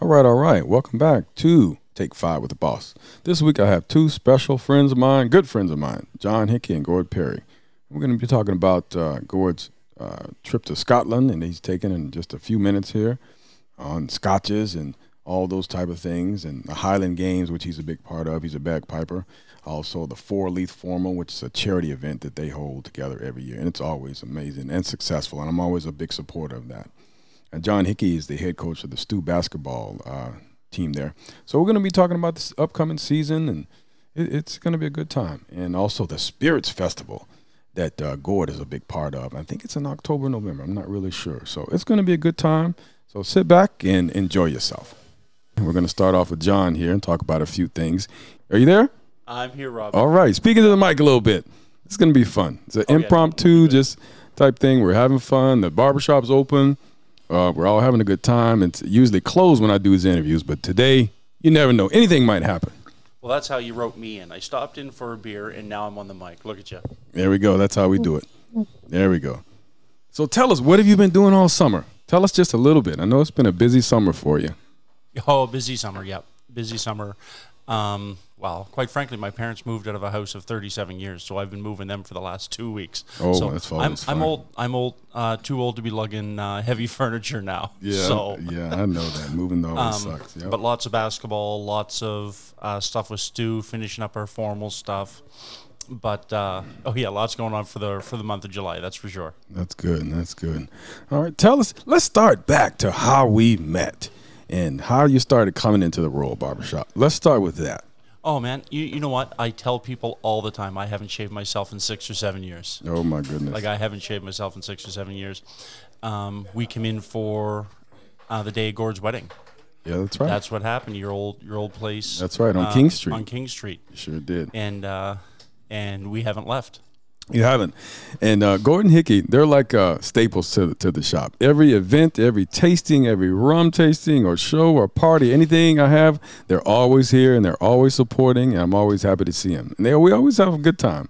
All right, all right. Welcome back to Take Five with the Boss. This week I have two special friends of mine, good friends of mine, John Hickey and Gord Perry. We're going to be talking about uh, Gord's uh, trip to Scotland, and he's taken in just a few minutes here on scotches and all those type of things, and the Highland Games, which he's a big part of. He's a bagpiper. Also, the Four Leaf Formal, which is a charity event that they hold together every year, and it's always amazing and successful. And I'm always a big supporter of that. And John Hickey is the head coach of the Stu basketball uh, team there. So we're going to be talking about this upcoming season, and it, it's going to be a good time. And also the Spirits Festival that uh, Gord is a big part of. I think it's in October, November. I'm not really sure. So it's going to be a good time. So sit back and enjoy yourself. We're going to start off with John here and talk about a few things. Are you there? I'm here, Rob. All right. Speaking to the mic a little bit. It's going to be fun. It's an Oh, yeah. impromptu, just type thing. We're having fun. The barbershop's open. Uh, we're all having a good time. It's usually closed when I do these interviews, but today, you never know. Anything might happen. Well, that's how you wrote me in. I stopped in for a beer, and now I'm on the mic. Look at you. There we go. That's how we do it. There we go. So tell us, what have you been doing all summer? Tell us just a little bit. I know it's been a busy summer for you. Oh, busy summer. Yep, busy summer. Um, well, quite frankly, my parents moved out of a house of 37 years, so I've been moving them for the last two weeks. Oh, so that's I'm, always I'm old. I'm old. Uh, too old to be lugging uh, heavy furniture now. Yeah, So, yeah, I know that. Moving always um, sucks. Yep. but lots of basketball, lots of uh, stuff with Stu, finishing up our formal stuff. But uh, oh yeah, lots going on for the for the month of July. That's for sure. That's good. That's good. All right, tell us. Let's start back to how we met and how you started coming into the Royal Barbershop. Let's start with that. Oh man, you you know what? I tell people all the time I haven't shaved myself in six or seven years. Oh my goodness. Like I haven't shaved myself in six or seven years. Um, we came in for uh, the day of Gord's wedding. yeah, that's right. That's what happened. Your old your old place. That's right, on uh, King Street. On King Street, sure did. and uh, and we haven't left. You haven't. And uh, Gordon Hickey, they're like uh, staples to the, to the shop. Every event, every tasting, every rum tasting or show or party, anything I have, they're always here and they're always supporting. And I'm always happy to see them. And they, we always have a good time.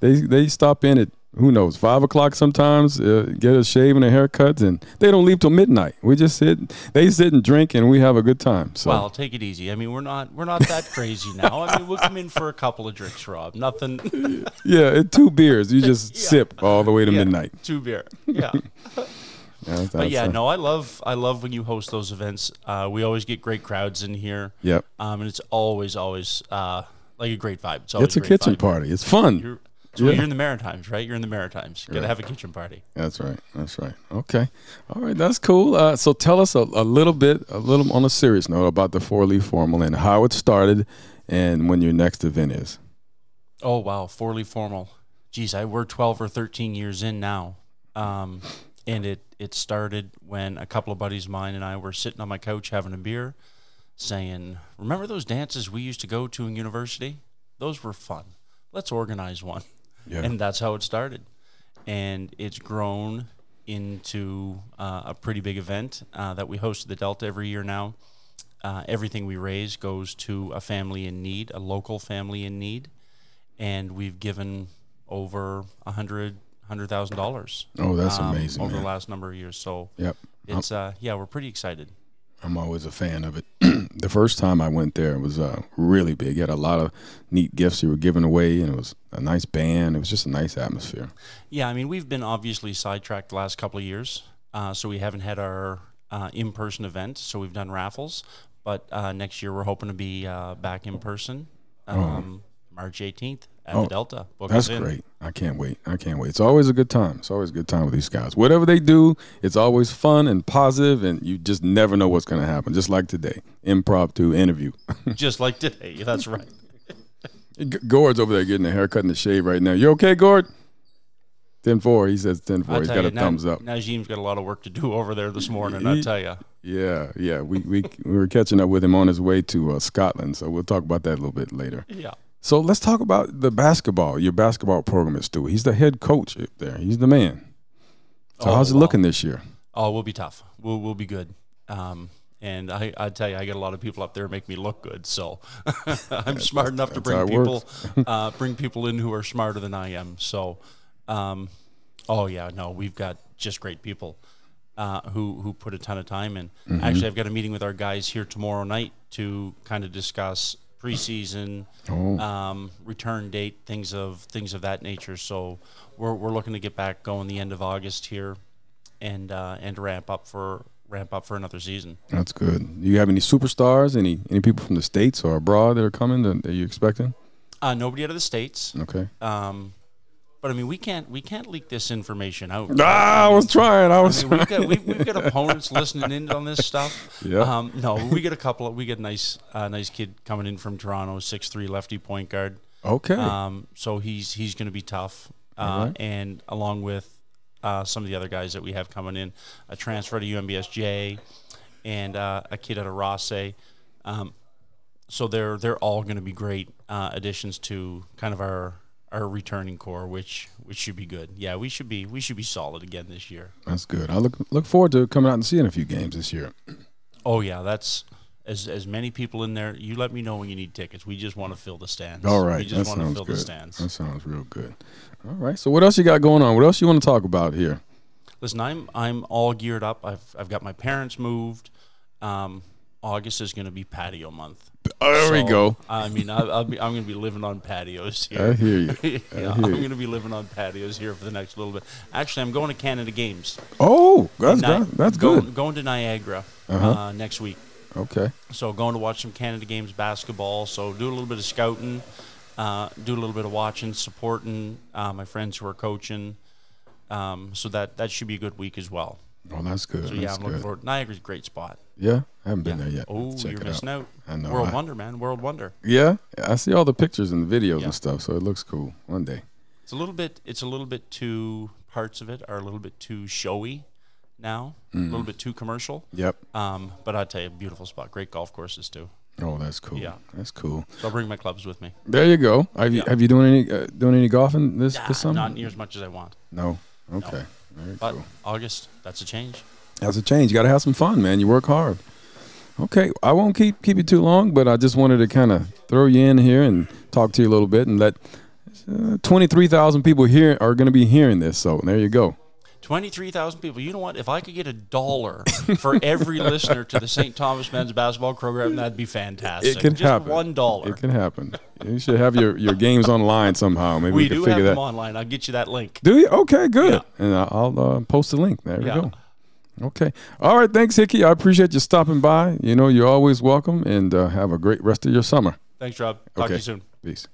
They they stop in at who knows five o'clock sometimes, uh, get a shave and a haircut, and they don't leave till midnight. We just sit, they sit and drink, and we have a good time. So Well, take it easy. I mean, we're not we're not that crazy now. I mean, we'll come in for a couple of drinks, Rob. Nothing. yeah, two beers, you just Yeah. sip all the way to Yeah, midnight. Two beer. Yeah. Yeah, But yeah, no, I love I love when you host those events. Uh, we always get great crowds in here. Yep. Um, and it's always always uh, like a great vibe. It's always It's a kitchen vibe. party. It's fun. You're, so Yeah. you're in the Maritimes, right? You're in the Maritimes. You gotta have a kitchen party. That's right. That's right. Okay. All right. That's cool. Uh, so tell us a, a little bit, a little on a serious note about the four leaf formal and how it started and when your next event is. Oh wow, four leaf formal. Geez, I we're twelve or thirteen years in now, um, and it it started when a couple of buddies of mine and I were sitting on my couch having a beer, saying, "Remember those dances we used to go to in university? Those were fun. Let's organize one." Yeah. And that's how it started, and it's grown into uh, a pretty big event uh, that we host at the Delta every year now. Uh, everything we raise goes to a family in need, a local family in need, and we've given over a hundred hundred thousand dollars. Oh, that's amazing, over man. the last number of years. So Yep. it's uh, yeah, we're pretty excited. I'm always a fan of it. The first time I went there, it was uh, really big. You had a lot of neat gifts you were giving away, and it was a nice band. It was just a nice atmosphere. Yeah, I mean we've been obviously sidetracked the last couple of years, uh, so we haven't had our uh, in-person event. So we've done raffles, but uh, next year we're hoping to be uh, back in person, um, March 18th at Oh, the Delta. Book That's in. great. I can't wait. I can't wait. It's always a good time. It's always a good time with these guys. Whatever they do, it's always fun and positive, and you just never know what's going to happen. Just like today, impromptu interview. Just like today. That's right. Gord's over there getting a haircut and a shave right now. You okay, Gord? 10 4. He says 10 4. I'll He's got you, a thumbs up. Najim's got a lot of work to do over there this morning. I tell you. Yeah, yeah. We, we, we were catching up with him on his way to uh, Scotland, so we'll talk about that a little bit later. Yeah. So let's talk about the basketball, your basketball program at Stu. He's the head coach up there. He's the man. So Oh, how's it looking this year? Oh, we'll be tough. We'll we'll be good. Um, And I, I tell you, I get a lot of people up there make me look good. So I'm smart enough to bring people, uh, bring people in who are smarter than I am. So, um, oh yeah, no, we've got just great people uh, who who put a ton of time in. Mm-hmm. Actually, I've got a meeting with our guys here tomorrow night to kind of discuss preseason, Oh. um, return date, things of things of that nature. So we're we're looking to get back going the end of August here, and uh, and ramp up for ramp up for another season. That's good. Do you have any superstars? Any any people from the states or abroad that are coming that, that you expecting? Uh, nobody out of the states. Okay. Um, but I mean, we can't we can't leak this information out. Ah, I was trying. I I was. mean, we've got we, we've got opponents listening in on this stuff. Yeah. Um, no, we get a couple. Of, we get a nice uh, nice kid coming in from Toronto, six three lefty point guard. okay. Um, so he's he's going to be tough. Uh, Alright. And along with uh, some of the other guys that we have coming in, a transfer to UNBSJ, and uh, a kid out of Rosse. Um, so they're they're all going to be great uh, additions to kind of our our returning core, which which should be good. Yeah, we should be we should be solid again this year. That's good. I look look forward to coming out and seeing a few games this year. Oh yeah, that's as as many people in there. You let me know when you need tickets. We just want to fill the stands. All right, we that just want to sounds fill good. the stands. That sounds real good. All right. So what else you got going on? What else you want to talk about here? Listen, I'm I'm all geared up. I've I've got my parents moved. Um, August is going to be patio month. Oh, there we go. I mean, I, I'll be, I'm going to be living on patios here. I hear you. yeah, I'm going to be living on patios here for the next little bit. Actually, I'm going to Canada Games. Oh, that's Ni- good. that's going, good. Going to Niagara Uh-huh. uh, next week. Okay. So going to watch some Canada Games basketball. So do a little bit of scouting, uh, do a little bit of watching, supporting uh, my friends who are coaching. Um, so that that should be a good week as well. Oh, that's good. So that's yeah, I'm looking good. forward. Niagara's a great spot. Yeah, I haven't been Yeah. there yet. Oh, Check you're missing out. I know. World I- wonder, man. World wonder. Yeah, I see all the pictures and the videos Yeah. and stuff, so it looks cool. One day. It's a little bit. It's a little bit too. Parts of it are a little bit too showy now. A Mm. little bit too commercial. Yep. Um, but I tell you, beautiful spot. Great golf courses too. Oh, that's cool. Yeah. That's cool. So I'll bring my clubs with me. There you go. Have you Yeah. have you doing any uh, doing any golfing this Nah, this summer? not near as much as I want. No. Okay. Very But cool. August, that's a change. That's a change. You got to have some fun, man. You work hard. Okay, I won't keep keep you too long, but I just wanted to kind of throw you in here and talk to you a little bit and let uh, twenty three thousand people here are going to be hearing this. So there you go. 23,000 people. You know what? If I could get a dollar for every listener to the St. Thomas men's basketball program, that'd be fantastic. It can Just happen. one dollar. It can happen. You should have your, your games online somehow. Maybe we, We can do figure have that. them online. I'll get you that link. Do you? Okay, good. Yeah. And I'll uh, post the link. There Yeah. we go. Okay. All right. Thanks, Hickey. I appreciate you stopping by. You know, you're always welcome, and uh, have a great rest of your summer. Thanks, Rob. Talk to you soon. Peace.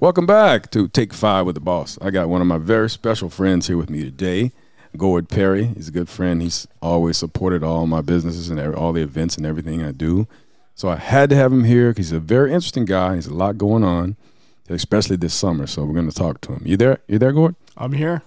Welcome back to Take Five with the Boss. I got one of my very special friends here with me today, Gord Perry. He's a good friend. He's always supported all my businesses and all the events and everything I do. So I had to have him here because he's a very interesting guy. He's a lot going on, especially this summer. So we're going to talk to him. You there? You there, Gord? I'm here.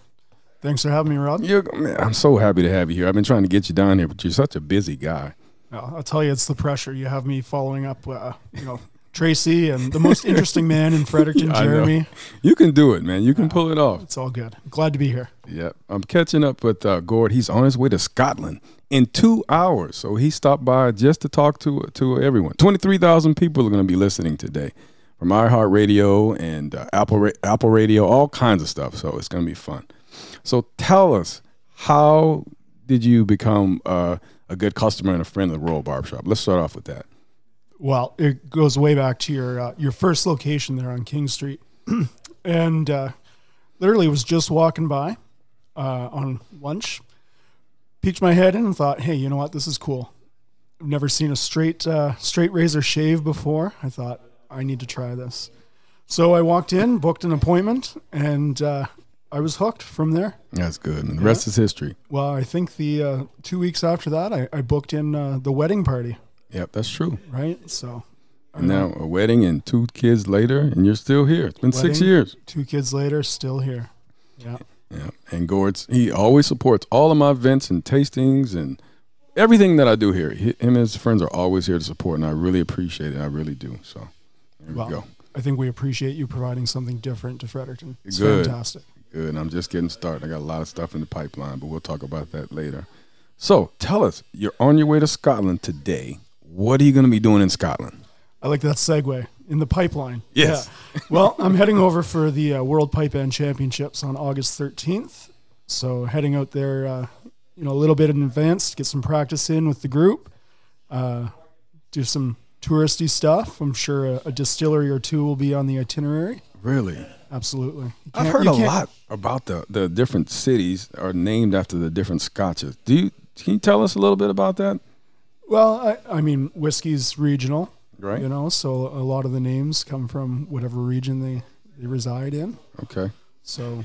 Thanks for having me, Rob. You're, man, I'm so happy to have you here. I've been trying to get you down here, but you're such a busy guy. Well, I'll tell you, it's the pressure. You have me following up, uh, you know, Tracy and the most interesting man in Fredericton, Jeremy. You can do it, man. You can pull it off. It's all good. Glad to be here. Yep. I'm catching up with uh, Gord. He's on his way to Scotland in two hours. So he stopped by just to talk to to everyone. 23,000 people are going to be listening today from iHeartRadio and uh, Apple, Ra- Apple Radio, all kinds of stuff. So it's going to be fun. So tell us, how did you become uh, a good customer and a friend of the Royal Barbershop? Let's start off with that. Well, it goes way back to your uh, your first location there on King Street, and uh, literally was just walking by uh, on lunch, peeked my head in and thought, hey, you know what? This is cool. I've never seen a straight uh, straight razor shave before. I thought I need to try this. So I walked in, booked an appointment, and uh, I was hooked from there. That's good. And the rest is history. Well, I think the uh, two weeks after that, I, I booked in uh, the wedding party. Yep, that's true. Right, so And now uh-huh. a wedding and two kids later, and you're still here. It's been six years. Two kids later, still here. Yeah. Yeah. And Gord's, he always supports all of my events and tastings and everything that I do here. He, him and his friends are always here to support, and I really appreciate it. I really do. So there Well, we go. I think we appreciate you providing something different to Fredericton. It's Good. fantastic. Good. I'm just getting started. I got a lot of stuff in the pipeline, but we'll talk about that later. So tell us, you're on your way to Scotland today. What are you going to be doing in Scotland? I like that segue in the pipeline. Yes. Yeah. well, I'm heading over for the uh, World Pipe Band Championships on August 13th. So heading out there, uh, you know, a little bit in advance to get some practice in with the group, uh, do some touristy stuff. I'm sure a, a distillery or two will be on the itinerary. Really? Absolutely. I've heard a lot about the, the different cities are named after the different scotches. Do you can you tell us a little bit about that? Well, I, I mean, whiskey's regional, Right. you know, so a lot of the names come from whatever region they, they reside in. Okay. So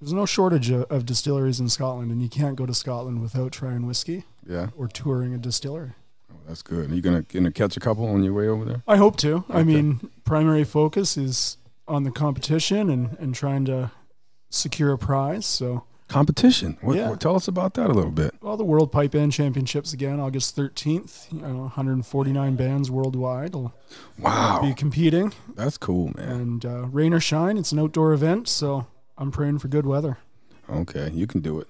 there's no shortage of, of distilleries in Scotland, and you can't go to Scotland without trying whiskey Yeah. or touring a distillery. Oh, that's good. Are you gonna gonna catch a couple on your way over there? I hope to. I mean, primary focus is on the competition and, and trying to secure a prize. So, Competition. What, Yeah. what- tell us about that a little bit. well, the World Pipe Band Championships again, August 13th. You know, 149 bands worldwide will be Wow. competing, That's cool, man. and uh, rain or shine, it's an outdoor event. So I'm praying for good weather. Okay, you can do it.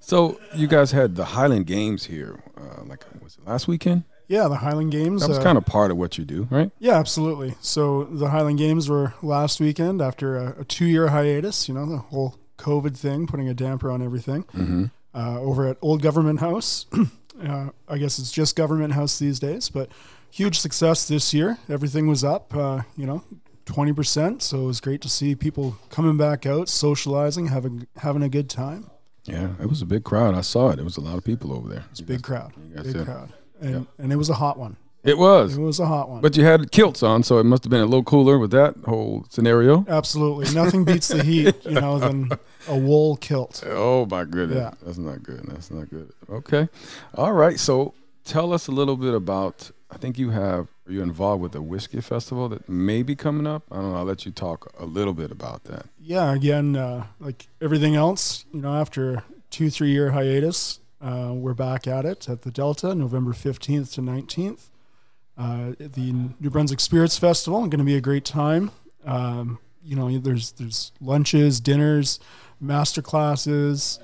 So you guys had the Highland Games here, uh, like was it last weekend? Yeah, the Highland Games. That was uh, kind of part of what you do, right? Yeah, absolutely. So the Highland Games were last weekend after a, a two-year hiatus. You know, the whole COVID thing putting a damper on everything. Mm-hmm. Uh, over at Old Government House, uh, I guess it's just Government House these days, but huge success this year. Everything was up. Uh, you know. 20%, so it was great to see people coming back out, socializing, having having a good time. Yeah, it was a big crowd. I saw it. There was a lot of people over there. It's a big crowd. Big crowd. And Yeah. and it was a hot one. It was, It was a hot one. but you had kilts on, so it must have been a little cooler with that whole scenario. Absolutely. Nothing beats the heat, you know, than a wool kilt. Oh my goodness, Yeah. that's not good. That's not good. Okay, all right. So tell us a little bit about. I think you have. Are you involved with a whiskey festival that may be coming up? I don't know. I'll let you talk a little bit about that. Yeah, again, uh, like everything else, you know, after a two, three year hiatus, uh, we're back at it at the Delta, November 15th to 19th. Uh, the New Brunswick Spirits Festival, It's going to be a great time. Um, you know, there's there's lunches, dinners, master classes.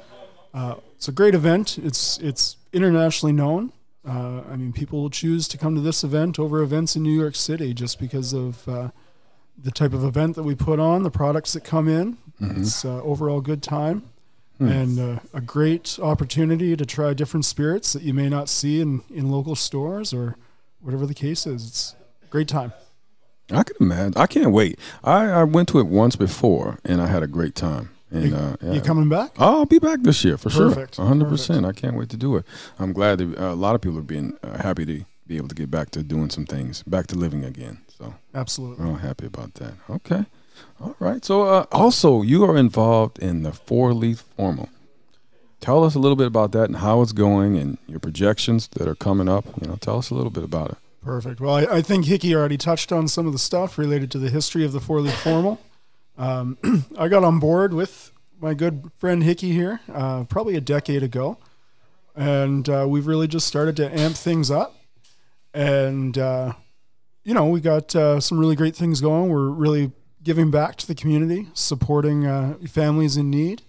Uh, it's a great event. It's it's internationally known. Uh, I mean, people will choose to come to this event over events in New York City just because of uh, the type of event that we put on, the products that come in. Mhm. It's uh, overall good time Hmm. and uh, a great opportunity to try different spirits that you may not see in, in local stores or whatever the case is. It's a great time. I can imagine. I can't wait. I, I went to it once before and I had a great time. And You- uh, yeah. You coming back? I'll be back this year for Perfect. sure. 100%. I can't wait to do it. I'm glad that uh, a lot of people are being uh, happy to be able to get back to doing some things, back to living again. So Absolutely. we're all happy about that. Okay. All right. So uh, also, you are involved in the four leaf formal. Tell us a little bit about that and how it's going and your projections that are coming up. You know, tell us a little bit about it. Perfect. Well, I, I think Hickey already touched on some of the stuff related to the history of the four leaf formal. Um, I got on board with my good friend Hickey here uh, probably a decade ago, and uh, we've really just started to amp things up. And uh, you know, we got uh, some really great things going. We're really giving back to the community, supporting uh, families in need,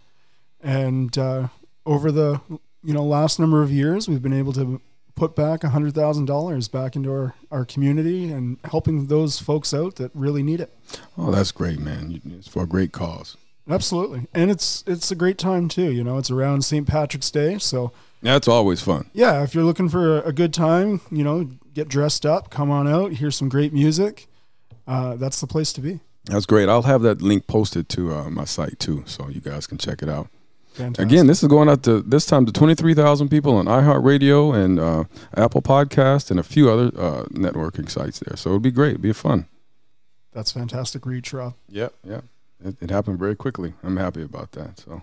and uh, over the you know last number of years, we've been able to put back $100,000 back into our, our community and helping those folks out that really need it. Oh, that's great, man. It's for a great cause. Absolutely. And it's it's a great time too, you know, it's around St. Patrick's Day, so That's always fun. yeah, if you're looking for a, a good time, you know, get dressed up, come on out, hear some great music. Uh, that's the place to be. That's great. I'll have that link posted to uh, my site too, so you guys can check it out. Fantastic. Again, this is going out to this time to 23,000 people on iHeartRadio and uh, Apple Podcast and a few other uh, networking sites there. So it'd be great. It'd be fun. that's fantastic reach, Rob. Yeah, yeah. It, it happened very quickly. I'm happy about that. So,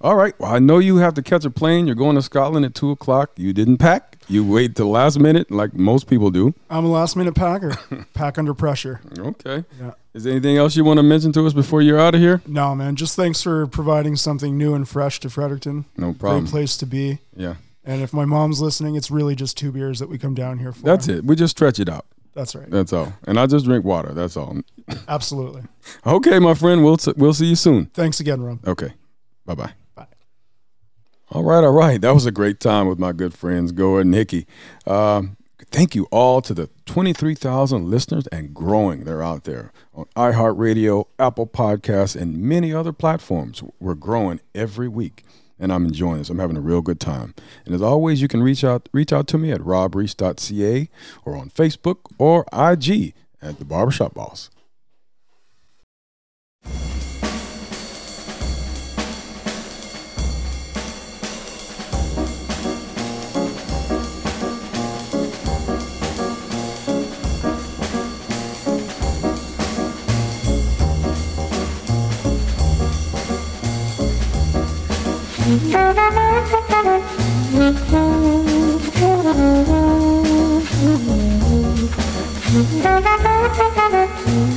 all right. Well, I know you have to catch a plane. You're going to Scotland at two o'clock. You didn't pack. You wait till last minute, like most people do. I'm a last minute packer. Pack under pressure. Okay. Yeah. Is there anything else you want to mention to us before you're out of here? No, man. Just thanks for providing something new and fresh to Fredericton. No problem. Great place to be. Yeah. And if my mom's listening, it's really just two beers that we come down here for. That's it. We just stretch it out. That's right. That's all. And I just drink water. That's all. Absolutely. Okay, my friend. We'll we'll see you soon. Thanks again, Ron. Okay. Bye bye. All right, all right. That was a great time with my good friends Gord and Hickey. Um, thank you all to the 23,000 listeners and growing. They're out there on iHeartRadio, Apple Podcasts, and many other platforms. We're growing every week, and I'm enjoying this. I'm having a real good time. And as always, you can reach out reach out to me at robreese.ca or on Facebook or IG at the Barbershop Boss. Thank you.